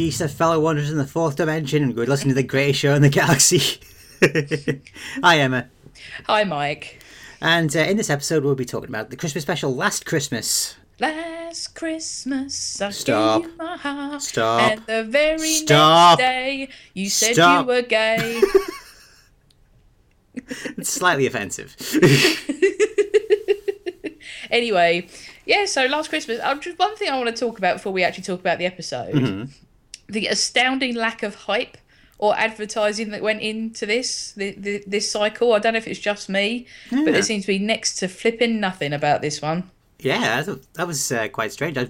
Happy Easter, fellow wanderers in the fourth dimension, and good listening to the greatest show in the galaxy. Hi, Emma. Hi, Mike. And uh, in this episode, we'll be talking about the Christmas special Last Christmas. Last Christmas, I Stop. gave you my heart. Stop. And the very Stop. next day, you said Stop. you were gay. It's slightly offensive. anyway, yeah. So last Christmas, uh, just one thing I want to talk about before we actually talk about the episode: Mm-hmm. The astounding lack of hype or advertising that went into this the, the, this cycle. I don't know if it's just me, but Yeah. there seems to be next to flipping nothing about this one. yeah, that was uh, quite strange. I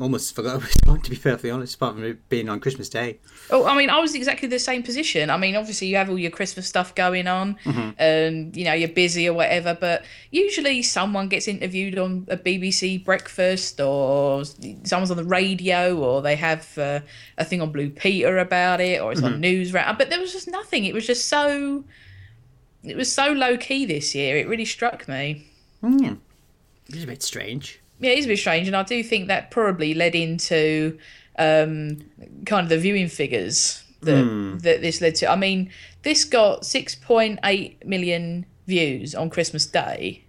almost forgot it was on, to be perfectly honest, apart from it being on Christmas Day. Oh, I mean, I was exactly the same position. I mean, obviously, you have all your Christmas stuff going on, and you know you're busy or whatever. But usually, someone gets interviewed on a BBC breakfast, or someone's on the radio, or they have uh, a thing on Blue Peter about it, or it's on news. But there was just nothing. It was just so. It was so low key this year. It really struck me. Mm. It was a bit strange. Yeah, it is a bit strange, and I do think that probably led into um, kind of the viewing figures that that this led to. I mean, this got six point eight million views on Christmas Day.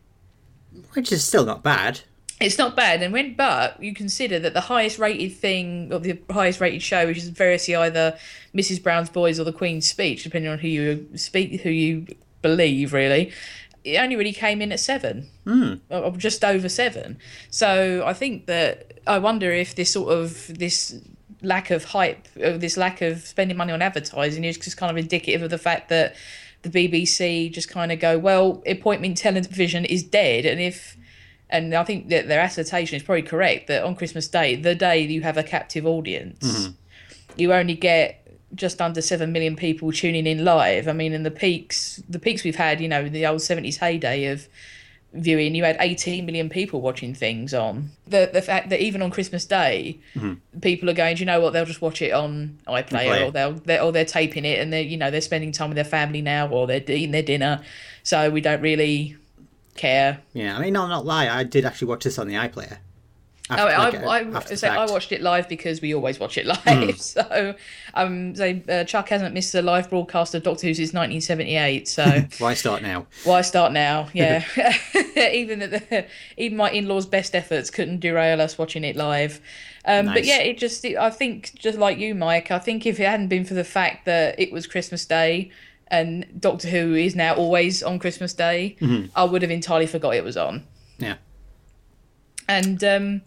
Which is still not bad. It's not bad, and when but you consider that the highest rated thing or the highest rated show, which is variously either Mrs. Brown's Boys or The Queen's Speech, depending on who you speak, who you believe, really, it only really came in at seven, mm. or just over seven. So I think that I wonder if this sort of this lack of hype, or this lack of spending money on advertising, is just kind of indicative of the fact that the BBC just kind of go, well, appointment television is dead, and if and I think that their assertion is probably correct that on Christmas Day, the day you have a captive audience, you only get just under seven million people tuning in live. I mean, in the peaks, the peaks we've had, you know, the old seventies heyday of viewing, you had eighteen million people watching things on. The the fact that even on Christmas Day, mm-hmm. people are going, "Do you know what? They'll just watch it on iPlayer, or they'll they're, or they're taping it, and they're you know they're spending time with their family now, or they're eating their dinner, so we don't really care. Yeah, I mean, I'll not lie, I did actually watch this on the iPlayer. Oh, After- I, like, I, I, say I watched it live because we always watch it live. Hmm. So, um, so uh, Chuck hasn't missed a live broadcast of Doctor Who since 1978. So Why start now? why start now? Yeah, even the, even my in-laws' best efforts couldn't derail us watching it live. Um, But yeah, it just I think just like you, Mike. I think if it hadn't been for the fact that it was Christmas Day and Doctor Who is now always on Christmas Day, Mm-hmm. I would have entirely forgot it was on. Yeah. And um,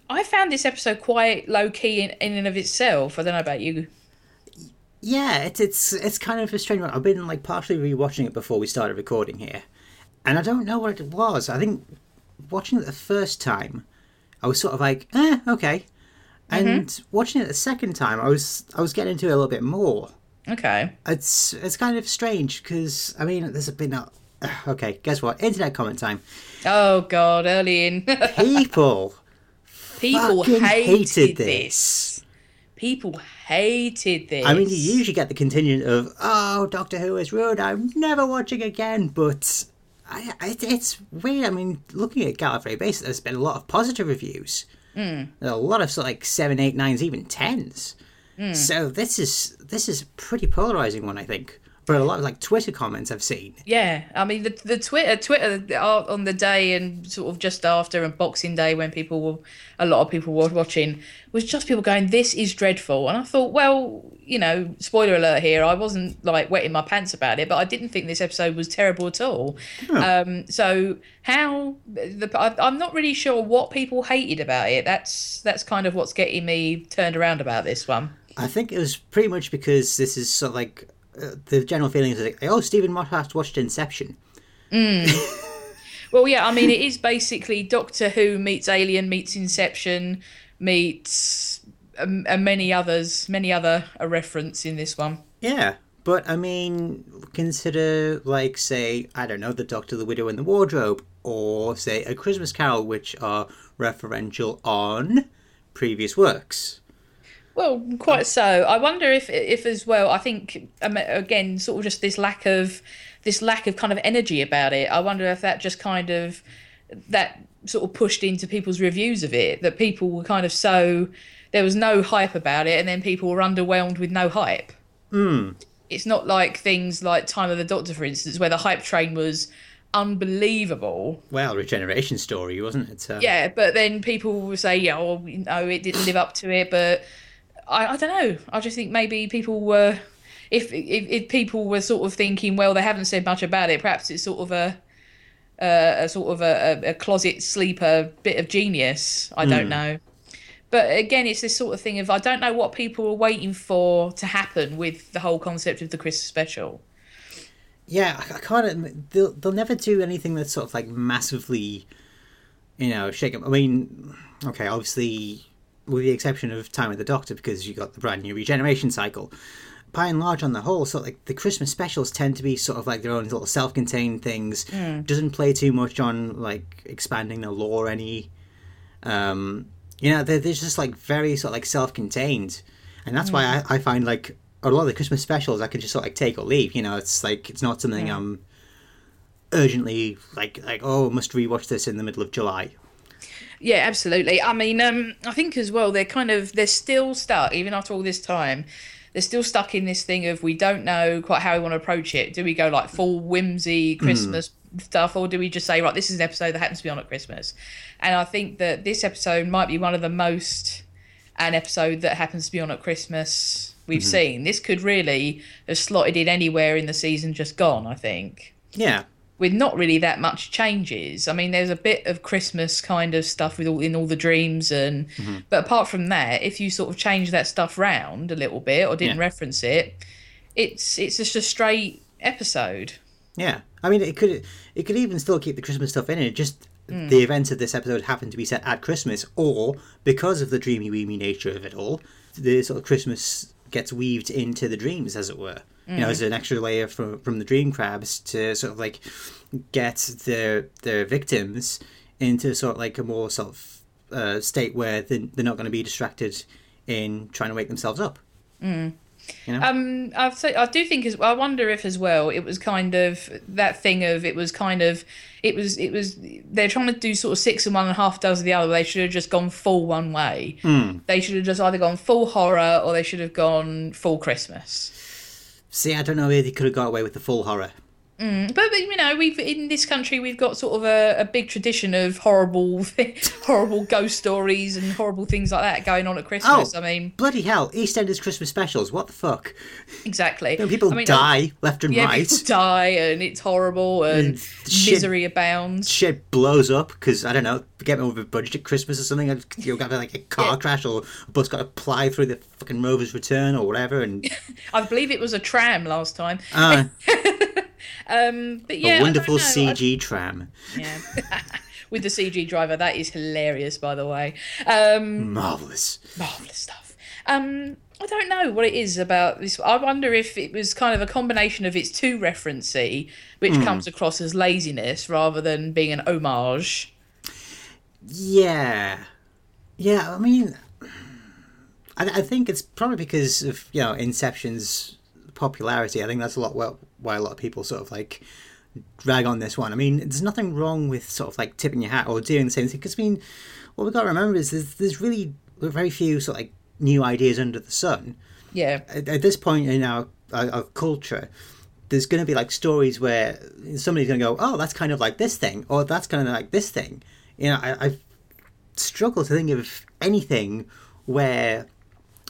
I found this episode quite low key in, in and of itself. I don't know about you. Yeah, it's it's it's kind of a strange one. I've been like partially rewatching it before we started recording here, and I don't know what it was. I think watching it the first time, I was sort of like, eh, okay, and watching it the second time, I was I was getting into it a little bit more. Okay. It's it's kind of strange because I mean, there's been a okay. Guess what? Internet comment time. Oh God, early in People people hated, hated this. this. People hated this. I mean, you usually get the contingent of, oh, Doctor Who is ruined, I'm never watching again, but I, I, it's weird. I mean, looking at Gallifrey Base, there's been a lot of positive reviews. Mm. A lot of, like 7, 8, 9s, even 10s. So this is this is a pretty polarizing one, I think. A lot of like Twitter comments I've seen. Yeah, I mean the the Twitter Twitter uh, on the day and sort of just after and Boxing Day when people were a lot of people were watching was just people going this is dreadful and I thought well you know spoiler alert here I wasn't like wetting my pants about it but I didn't think this episode was terrible at all. Um, so how the I, I'm not really sure what people hated about it. That's that's kind of what's getting me turned around about this one. I think it was pretty much because this is sort of like uh, the general feeling is like, oh, Steven Moffat watched Inception. Well, yeah, I mean, it is basically Doctor Who meets Alien meets Inception meets um, and many others, many other a reference in this one. Yeah, but I mean, consider like say I don't know, the Doctor, the Widow, and the Wardrobe, or say a Christmas Carol, which are referential on previous works. Well, quite so. I wonder if, if as well. I think um, again, sort of just this lack of this lack of kind of energy about it. I wonder if that just kind of that sort of pushed into people's reviews of it that people were kind of so there was no hype about it, and then people were underwhelmed with no hype. Hmm. It's not like things like Time of the Doctor, for instance, where the hype train was unbelievable. Well, regeneration story, wasn't it? Uh, Yeah, but then people will say, yeah, well, you know, it didn't live up to it. But I, I don't know. I just think maybe people were, if, if if people were sort of thinking, well, they haven't said much about it. Perhaps it's sort of a a, a sort of a, a, closet sleeper bit of genius. I don't hmm. know. But again, it's this sort of thing of I don't know what people are waiting for to happen with the whole concept of the Christmas special. Yeah, I, I can't. They'll they'll never do anything that's sort of like massively, you know, shake 'em. I mean, okay, obviously, with the exception of Time with the Doctor, because you got the brand new regeneration cycle. By and large, on the whole, sort of like the Christmas specials tend to be sort of like their own little self-contained things. Doesn't play too much on like expanding the lore any. Um, you know, they're, they're just like very sort of like self-contained, and that's why I, I find like a lot of the Christmas specials I can just sort of like take or leave. You know, it's like it's not something I'm urgently like like oh must rewatch this in the middle of July. Yeah, absolutely. I mean, um, I think as well they're kind of they're still stuck even after all this time. They're still stuck in this thing of we don't know quite how we want to approach it. Do we go like full whimsy Christmas stuff, or do we just say right, this is an episode that happens to be on at Christmas? And I think that this episode might be one of the most an episode that happens to be on at Christmas we've seen. This could really have slotted in anywhere in the season just gone. I think Yeah, with not really that much changes. I mean, there's a bit of Christmas kind of stuff with all in all the dreams, and mm-hmm. but apart from that, if you sort of change that stuff round a little bit or didn't Yeah. reference it, it's it's just a straight episode. yeah. I mean, it could it could even still keep the Christmas stuff in it. Just mm. the events of this episode happen to be set at Christmas, or because of the dreamy, weamy nature of it all, the sort of Christmas gets weaved into the dreams, as it were. You know, as an extra layer from from the dream crabs to sort of like get their their victims into sort of like a more sort of uh, state where they're, they're not going to be distracted in trying to wake themselves up. Um, I've say, I do think as I wonder if as well it was kind of that thing of it was kind of it was it was they're trying to do sort of six and one and a half dozen of the other. They should have just gone full one way. They should have just either gone full horror or they should have gone full Christmas. See, I don't know if they could have got away with the full horror. But, but you know, we've in this country we've got sort of a, a big tradition of horrible, horrible ghost stories and horrible things like that going on at Christmas. Oh, I mean, bloody hell! EastEnders Christmas specials. What the fuck? exactly. You know, people I mean, die left and Yeah, right. people die and it's horrible and And misery abounds. Shit blows up because I don't know, get over budget at Christmas or something. and You've got like a car crash or a bus got to ply through the fucking Rovers Return or whatever, and I believe it was a tram last time. uh, Um, but yeah, a wonderful CG tram, yeah. With the CG driver, that is hilarious, by the way. Um, marvelous. marvelous stuff. Um, I don't know what it is about this. I wonder if it was kind of a combination of it's too referencey, which comes across as laziness rather than being an homage. Yeah, yeah. I mean, I, I think it's probably because of you know Inception's popularity. I think that's a lot well why a lot of people sort of like drag on this one. I mean, there's nothing wrong with sort of like tipping your hat or doing the same thing. Because I mean, what we've got to remember is there's, there's really very few sort of like new ideas under the sun. Yeah, At, at this point in our, our, our culture, there's going to be like stories where somebody's going to go, "Oh, that's kind of like this thing," or "That's kind of like this thing." You know, I, I struggle to think of anything where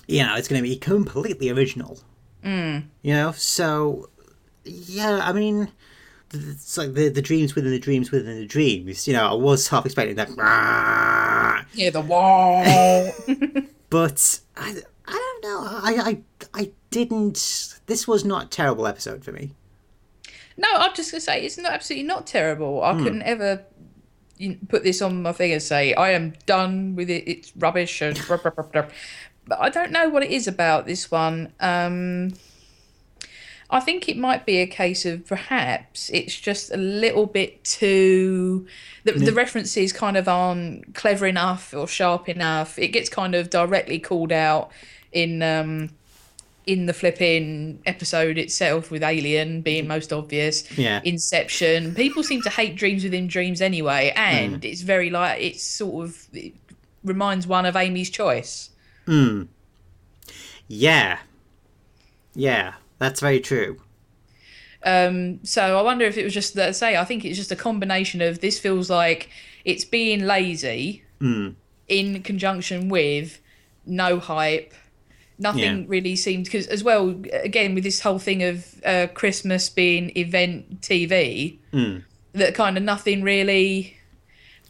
you know it's going to be completely original. Mm. You know, so yeah, I mean, it's like the the dreams within the dreams within the dreams. You know, I was half expecting that, yeah, the wall. but I, I don't know. I, I I didn't. This was not a terrible episode for me. no, I'm just gonna say it's not absolutely not terrible. I couldn't ever put this on my thing and say I am done with it. It's rubbish and. But I don't know what it is about this one. Um, I think it might be a case of perhaps it's just a little bit too. The, the references kind of aren't clever enough or sharp enough. It gets kind of directly called out in um, in the flipping episode itself with Alien being most obvious. Yeah. Inception. People seem to hate dreams within dreams anyway, and it's very like it's sort of it reminds one of Amy's choice. Yeah. Yeah, that's very true. Um, so I wonder if it was just that say I think it's just a combination of this feels like it's being lazy in conjunction with no hype. Nothing Yeah. really seemed because as well again with this whole thing of uh, Christmas being event TV that kind of nothing really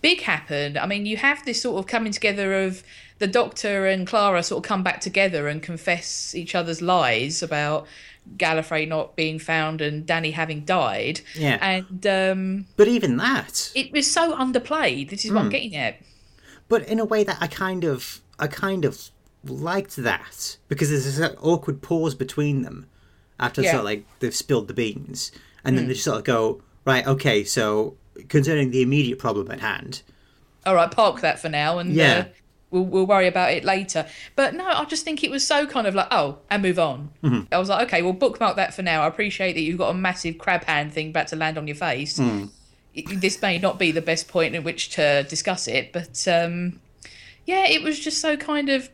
big happened. I mean, you have this sort of coming together of the Doctor and Clara sort of come back together and confess each other's lies about Gallifrey not being found and Danny having died. Yeah. And um, But even that, it was so underplayed. This is what I'm getting at. but in a way that I kind of, I kind of liked that because there's this awkward pause between them after Yeah. sort of like they've spilled the beans, and then they just sort of go right, okay, so concerning the immediate problem at hand, All right, park that for now, and Yeah. uh, we'll we'll worry about it later. But no, I just think it was so kind of like oh, and move on. I was like, okay, well, bookmark that for now. I appreciate that you've got a massive crab hand thing about to land on your face. It- this may not be the best point in which to discuss it, but um, yeah, it was just so kind of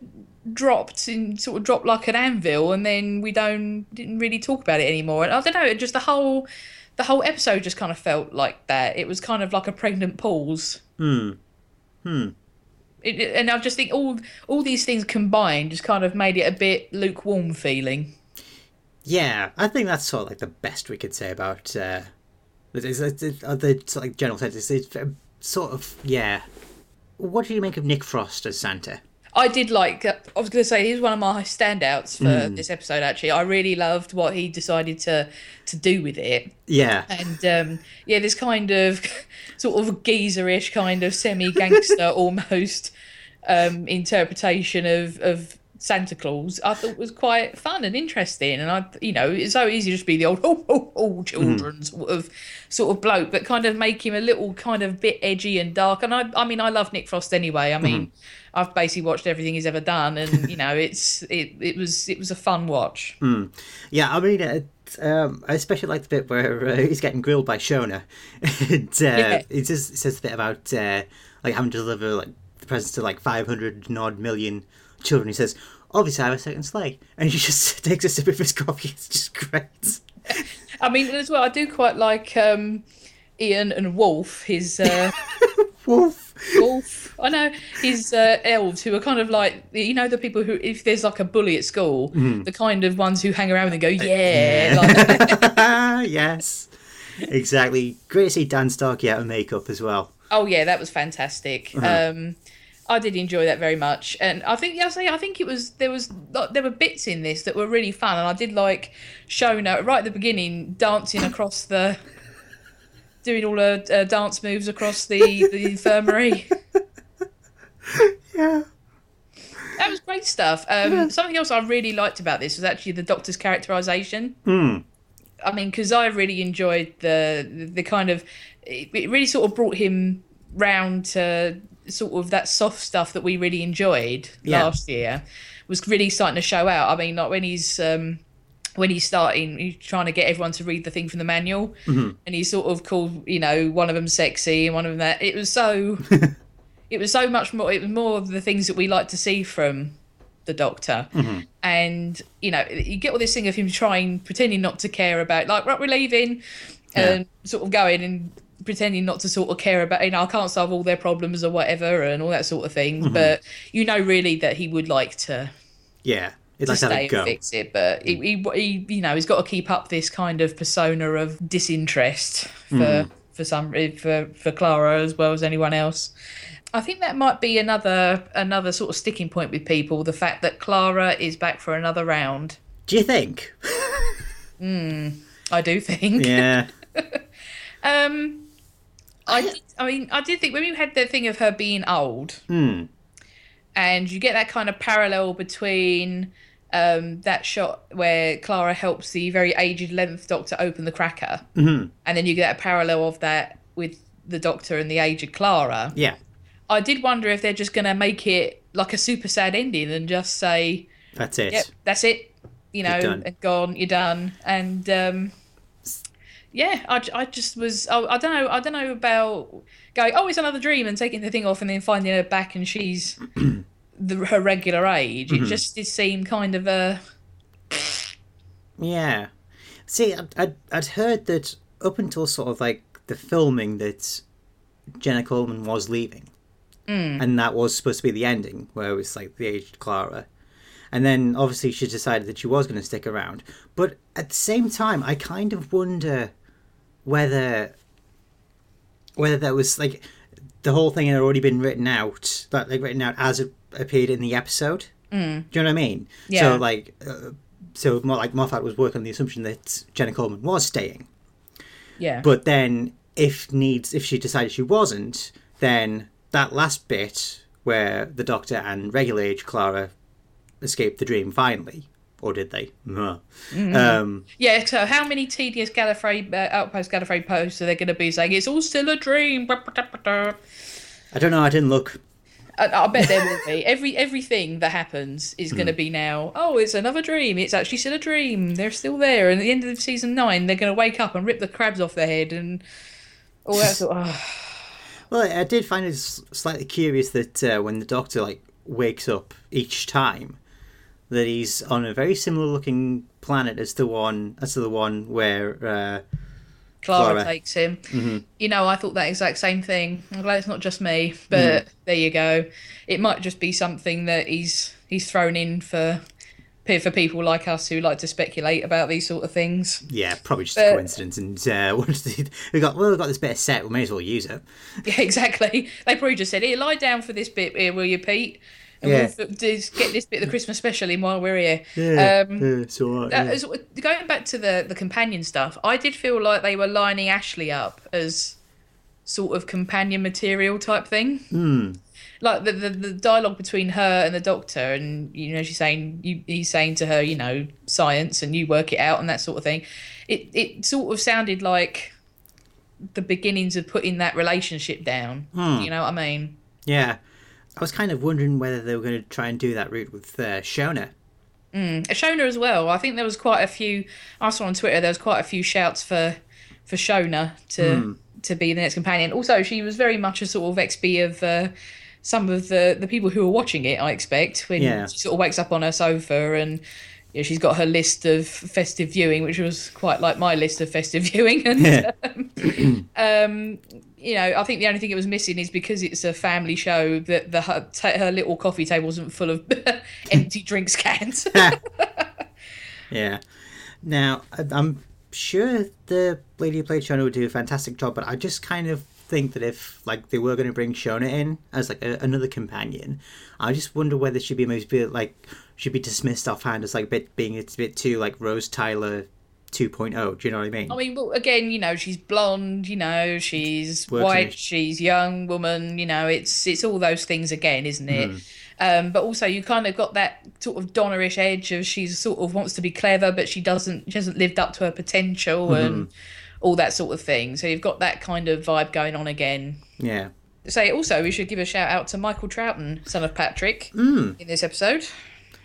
dropped and sort of dropped like an anvil, and then we don't didn't really talk about it anymore. And I don't know, just the whole the whole episode just kind of felt like that. It was kind of like a pregnant pause. It, it- and I just think all all these things combined just kind of made it a bit lukewarm feeling. yeah, I think that's sort of like the best we could say about uh, it's, it's, it's, uh, the like general sense. It's, it's uh, sort of yeah. What do you make of Nick Frost as Santa? I did like. Uh, I was going to say he was one of my standouts for this episode. Actually, I really loved what he decided to to do with it. Yeah, and um, yeah, this kind of sort of geezerish kind of semi gangster almost um, interpretation of of Santa Claus, I thought was quite fun and interesting. And I, you know, it's so easy to just be the old oh oh oh children sort of sort of bloke, but kind of make him a little kind of bit edgy and dark. And I, I mean, I love Nick Frost anyway. I mean. I've basically watched everything he's ever done, and you know, it's it, it was it was a fun watch. Yeah, I mean, it, um, I especially like the bit where uh, he's getting grilled by Shona. and, uh, Yeah. It just it says a bit about uh, like having to deliver like the presents to like five hundred odd million children. He says, "Obviously, I have a second sleigh," and he just takes a sip of his coffee. It's just great. I mean, as well, I do quite like um, Ian and Wolf, his uh, Wolf. Wolf. I know his uh, elves who are kind of like you know the people who if there's like a bully at school, the kind of ones who hang around and go yeah, like, yes, exactly. Great to see Dan Starkey out of makeup as well. oh yeah, that was fantastic. Um, I did enjoy that very much, and I think yeah, I say I think it was there was there were bits in this that were really fun, and I did like Shona right at the beginning dancing across the. Doing all her uh, dance moves across the, the infirmary. Yeah. That was great stuff. Um, something else I really liked about this was actually the Doctor's characterization. I mean, because I really enjoyed the the kind of it really sort of brought him round to sort of that soft stuff that we really enjoyed Yeah. last year was really starting to show out. I mean, like when he's um, when he's starting, he's trying to get everyone to read the thing from the manual, and he sort of called you know one of them sexy and one of them that. It was so. it was so much more. It was more of the things that we like to see from the Doctor, and you know you get all this thing of him trying, pretending not to care about, like right, we're leaving, and sort of going and pretending not to sort of care about, you know, I can't solve all their problems or whatever, and all that sort of thing. Mm-hmm. But you know, really, that he would like to Yeah. It's to like stay and fix it, but he, he, he, you know, he's got to keep up this kind of persona of disinterest for mm-hmm. for some for for Clara as well as anyone else. I think that might be another another sort of sticking point with people. The fact that Clara is back for another round. Do you think? Hmm, I do think. Yeah. Um, I, did, I mean, I did think when you had the thing of her being old, Hmm. and you get that kind of parallel between um, that shot where Clara helps the very aged Eleventh Doctor open the cracker, Mhm. and then you get a parallel of that with the Doctor and the aged Clara. Yeah. I did wonder if they're just going to make it like a super sad ending and just say, That's it. "Yep, that's it." you know, and gone, you're done. And um, yeah, I, I just was, I, I don't know, I don't know about going, oh, it's another dream and taking the thing off and then finding her back and she's the, her regular age. Mm-hmm. It just did seem kind of a, Yeah. See, I'd, I'd, I'd heard that up until sort of like the filming that Jenna Coleman was leaving. Mm. And that was supposed to be the ending, where it was like the aged Clara. And then obviously she decided that she was going to stick around. But at the same time, I kind of wonder whether whether that was like the whole thing had already been written out, that like written out as it appeared in the episode. Mm. Do you know what I mean? Yeah. So like, uh, so more like Moffat was working on the assumption that Jenna Coleman was staying, yeah. but then if needs, if she decided she wasn't, then that last bit where the Doctor and regular age Clara escaped the dream finally, or did they? Mwah. Um, Yeah, so how many tedious Gallifrey, uh, Outpost Gallifrey posts are they going to be saying it's all still a dream? I, I don't know. I didn't look. I bet there will be. Every everything that happens is going to Hmm. be now. Oh, it's another dream. It's actually still a dream. They're still there. And at the end of season nine, they're going to wake up and rip the crabs off their head and all that sort. Of, Well, I did find it slightly curious that uh, when the Doctor like wakes up each time, that he's on a very similar looking planet as the one as the one where uh, Clara, Clara. takes him. Mm-hmm. You know, I thought that exact same thing. I'm glad it's not just me, but Mm. there you go. It might just be something that he's he's thrown in for for people like us who like to speculate about these sort of things. yeah, probably just a coincidence. And uh, we got well, we got this bit of set, we may as well use it. Yeah, exactly. They probably just said, "Here, lie down for this bit here, will you, Pete?" And Yeah. we'll just get this bit of the Christmas special in while we're here. Yeah, Um, yeah, it's all right. Yeah. going back to the the companion stuff, I did feel like they were lining Ashley up as sort of companion material type thing. Hmm. Like the, the the dialogue between her and the doctor, and you know she's saying you, he's saying to her, you know, science, and you work it out, and that sort of thing. It it sort of sounded like the beginnings of putting that relationship down. Hmm. You know what I mean? Yeah, I was kind of wondering whether they were going to try and do that route with uh, Shona. Shona as well. I think there was quite a few. I saw on Twitter there was quite a few shouts for for Shona to to be the next companion. Also, she was very much a sort of XB of uh, some of the the people who were watching it. I expect when Yeah. she sort of wakes up on her sofa and. You know, she's got her list of festive viewing, which was quite like my list of festive viewing, and Yeah. um, you know, I think the only thing it was missing is because it's a family show that the her, ta- her little coffee table wasn't full of empty drinks cans. Yeah. Now, I'm sure the lady who played Shona would do a fantastic job, but I just kind of think that if like they were going to bring Shona in as like a, another companion, I just wonder whether she'd be maybe be, like should be dismissed offhand as like a bit being it's a bit too like Rose Tyler 2.0. Do you know what I mean? I mean, well, again, you know, she's blonde, you know, she's Works white, it. she's young woman, you know, it's it's all those things again, isn't it? Hmm. Um, but also, you kind of got that sort of Donnerish edge of she's sort of wants to be clever, but she doesn't, she hasn't lived up to her potential Mm-hmm. and all that sort of thing. So you've got that kind of vibe going on again. yeah. Say also, we should give a shout out to Michael Troughton, son of Patrick, Hmm. in this episode.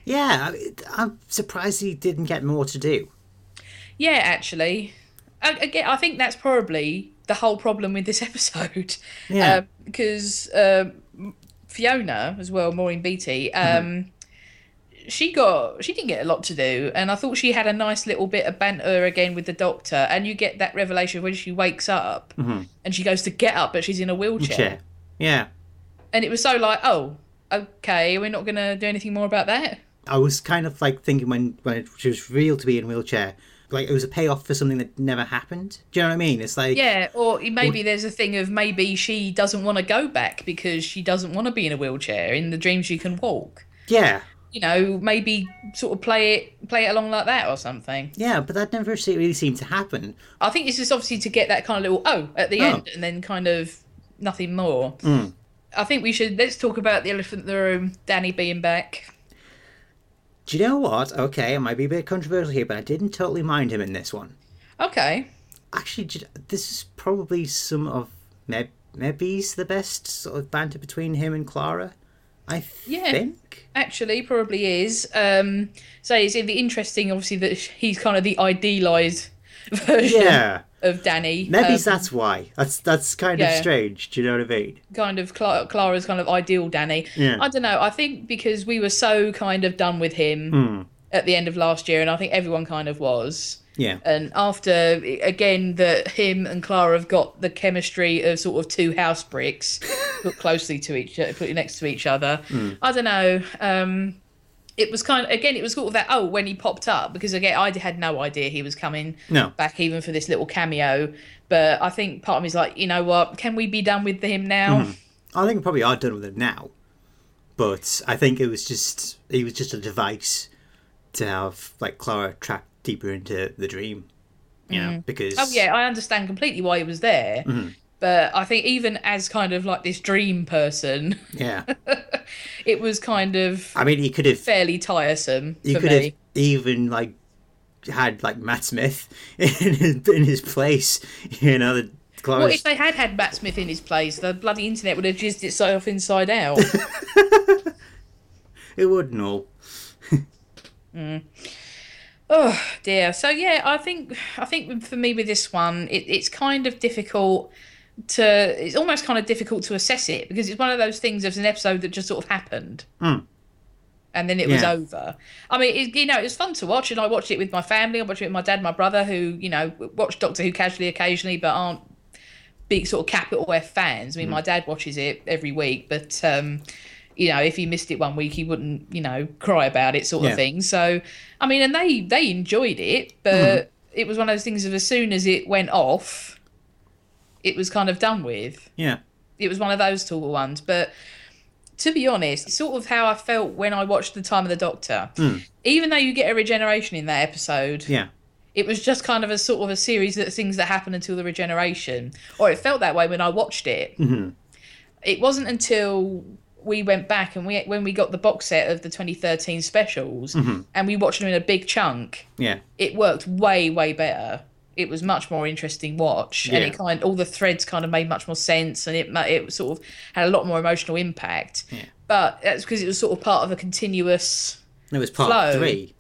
Yeah, I'm surprised he didn't get more to do. Yeah, actually, I, again, I think that's probably the whole problem with this episode. Yeah. because um, Fiona as well, Maureen Beattie, um, she got she didn't get a lot to do, and I thought she had a nice little bit of banter again with the doctor, and you get that revelation when she wakes up and she goes to get up, but she's in a wheelchair, Chair. Yeah. and it was so like, oh, okay, we're not gonna do anything more about that. I was kind of like thinking when when she was revealed to be in a wheelchair, like it was a payoff for something that never happened. Do you know what I mean? It's like Yeah, or maybe there's a thing of maybe she doesn't want to go back because she doesn't want to be in a wheelchair. In the dream, she can walk. yeah, You know, maybe sort of play it play it along like that or something. yeah, but that never really seemed to happen. I think it's just obviously to get that kind of little oh at the Oh. end, and then kind of nothing more. Hmm. I think we should let's talk about the elephant in the room, Danny being back. Do you know what? Okay, I might be a bit controversial here, but I didn't totally mind him in this one. Okay, Actually, this is probably some of maybe's the best sort of banter between him and Clara. I Yeah. think. Actually, probably is. Um, so it's the interesting, obviously, that he's kind of the idealized version Yeah. of Danny. Maybe Um, that's why. That's that's kind of strange. Do you know what I mean? kind of Cla- Clara's kind of ideal Danny. Yeah. I don't know. I think because we were so kind of done with him Hmm. at the end of last year, and I think everyone kind of was. Yeah. And after again that him and Clara have got the chemistry of sort of two house bricks put closely to each put next to each other. Hmm. I don't know. Um, it was kind of again it was sort of that oh when he popped up because again I had no idea he was coming No. back even for this little cameo. But I think part of me's like you know what can we be done with him now? Hmm. I think we probably are done with him now. But I think it was just it was just a device to have like Clara trapped deeper into the dream. You know, because Oh yeah, I understand completely why he was there. Mm-hmm. But I think even as kind of like this dream person, yeah. it was kind of I mean, he could have fairly tiresome he for could me. have even like had like Matt Smith in his, in his place. You know, the Clara's What if they had had Matt Smith in his place? The bloody internet would have jizzed itself inside out. it wouldn't all. Mm. oh dear. So yeah, I think I think for me with this one, it, it's kind of difficult to. It's almost kind of difficult to assess it because it's one of those things. Of an episode that just sort of happened. Hmm. And then it was over. I mean, it, you know, it was fun to watch, and I watched it with my family. I watched it with my dad, and my brother, who you know watch Doctor Who casually occasionally, but aren't big sort of capital F fans. I mean, hmm. my dad watches it every week, but um, you know, if he missed it one week, he wouldn't, you know, cry about it, sort of thing. So, I mean, and they they enjoyed it, hmm. but it was one of those things of as soon as it went off, it was kind of done with. Yeah. It was one of those sort of ones, but. To be honest, sort of how I felt when I watched The Time of the Doctor. Even though you get a regeneration in that episode, Yeah. it was just kind of a sort of a series of things that happen until the regeneration or it felt that way when i watched it Hmm. it wasn't until we went back and we when we got the box set of the 2013 specials and we watched them in a big chunk Yeah. it worked way way better it was much more interesting watch and it kind all the threads kind of made much more sense and it it sort of had a lot more emotional impact. But that's because it was sort of part of a continuous It was part Flow. three.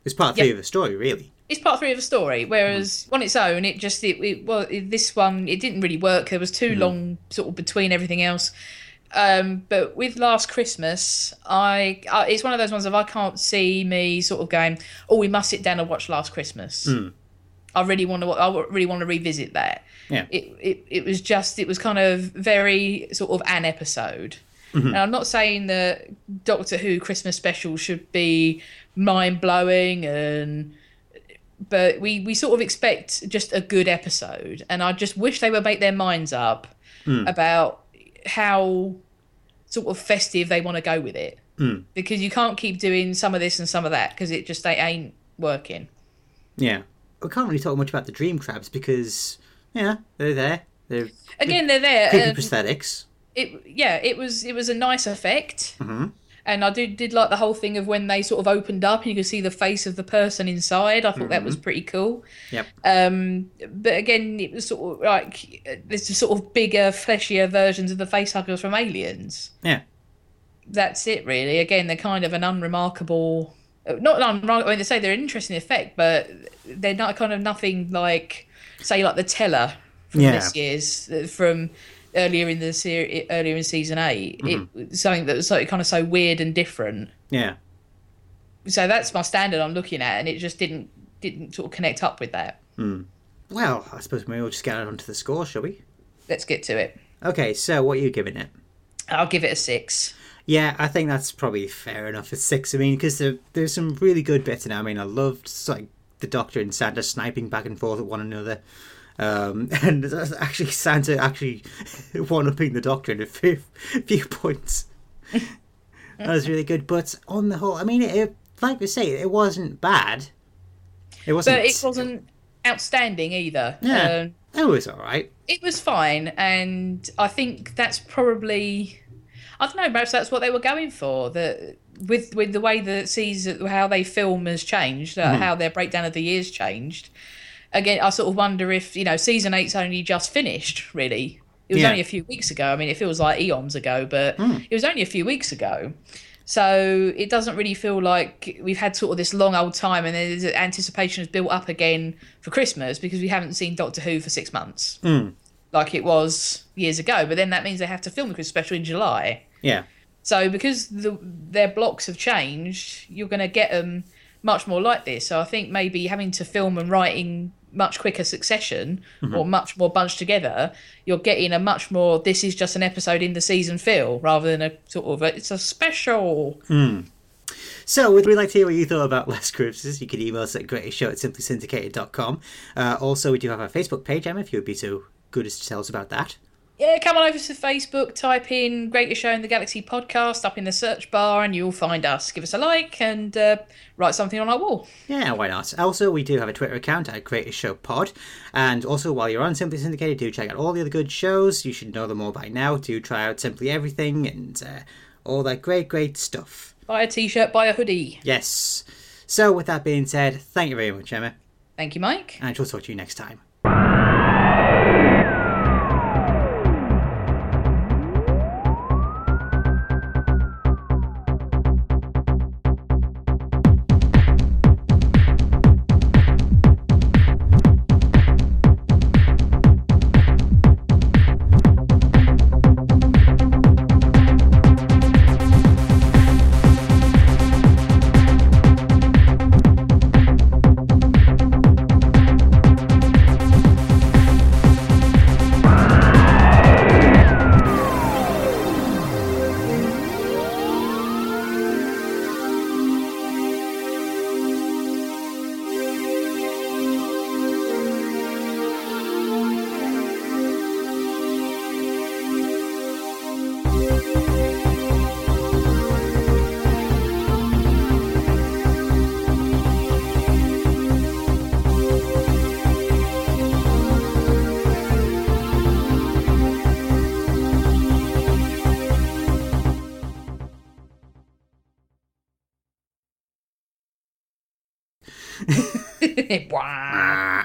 It was part Yeah. three of the story, really. it's part three of a story whereas mm. on its own it just it, it well it, this one it didn't really work. There was too mm. long sort of between everything else. Um but with last christmas I, I it's one of those ones of i can't see me sort of going oh we must sit down and watch last christmas mm. I really want to i really want to revisit that. Yeah. it, it it was just it was kind of very sort of an episode. Mm-hmm. And i'm not saying that doctor who christmas special should be mind-blowing and but we we sort of expect just a good episode and i just wish they would make their minds up mm. about how sort of festive they want to go with it. Mm. Because you can't keep doing some of this and some of that because it just they ain't working. Yeah. We can't really talk much about the dream crabs because, yeah, they're there. They're again they're there creepy and- prosthetics. it yeah it was it was a nice effect mm-hmm. and i did did like the whole thing of when they sort of opened up and you could see the face of the person inside i thought that was mm-hmm. pretty cool Yep. um but again it was sort of like there's just sort of bigger fleshier versions of the face huggers from aliens Yeah. that's it really again they're kind of an unremarkable not an unremarkable I mean, they say they're an interesting effect but they're not kind of nothing like say like the teller from Yeah. this year's from earlier in the series earlier in season 8 Mm-hmm. it something that was like kind of so weird and different Yeah. so that's my standard i'm looking at and it just didn't didn't sort of connect up with that Well, I suppose maybe we'll just get on to the score, shall we? let's get to it Okay, so what are you giving it? i'll give it a six Yeah, I think that's probably fair enough at six. I mean, because there, there's some really good bits in it. I mean, I loved like the Doctor and Santa sniping back and forth at one another, um, and actually Santa actually one upping the Doctor in a few, few points. that was really good. But on the whole, I mean, it, it, like we say, it wasn't bad. It wasn't. but it wasn't outstanding either Yeah. Um, It was all right. it was fine and i think that's probably i don't know perhaps that's what they were going for that with with the way that sees how they film has changed uh, how their breakdown of the years changed again i sort of wonder if you know season eight's only just finished really It was Yeah. only a few weeks ago. I mean, it feels like eons ago, but Hmm. it was only a few weeks ago. So it doesn't really feel like we've had sort of this long old time, and there's anticipation is built up again for Christmas because we haven't seen Doctor Who for six months, like it was years ago. But then that means they have to film the Christmas special in July. Yeah. So because the, their blocks have changed, you're going to get them much more like this. So I think maybe having to film and writing much quicker succession or much more bunched together, you're getting a much more this is just an episode in the season feel rather than a sort of a, it's a special. So, would we like to hear what you thought about Last Christmas? You can email us at greatestshow at simplysyndicated.com. Uh, also, we do have our Facebook page, Emma, if you would be so good as to tell us about that. Yeah, come on over to Facebook, type in Greatest Show in the Galaxy podcast up in the search bar, and you'll find us. Give us a like and uh, write something on our wall. Yeah, why not? Also, we do have a Twitter account at Greatest Show Pod. And also, while you're on Simply Syndicated, do check out all the other good shows. You should know them all by now. Do try out Simply Everything and uh, all that great, great stuff. Buy a t shirt, buy a hoodie. Yes. So, with that being said, thank you very much, Emma. Thank you, Mike. And we'll talk to you next time. Buah. À.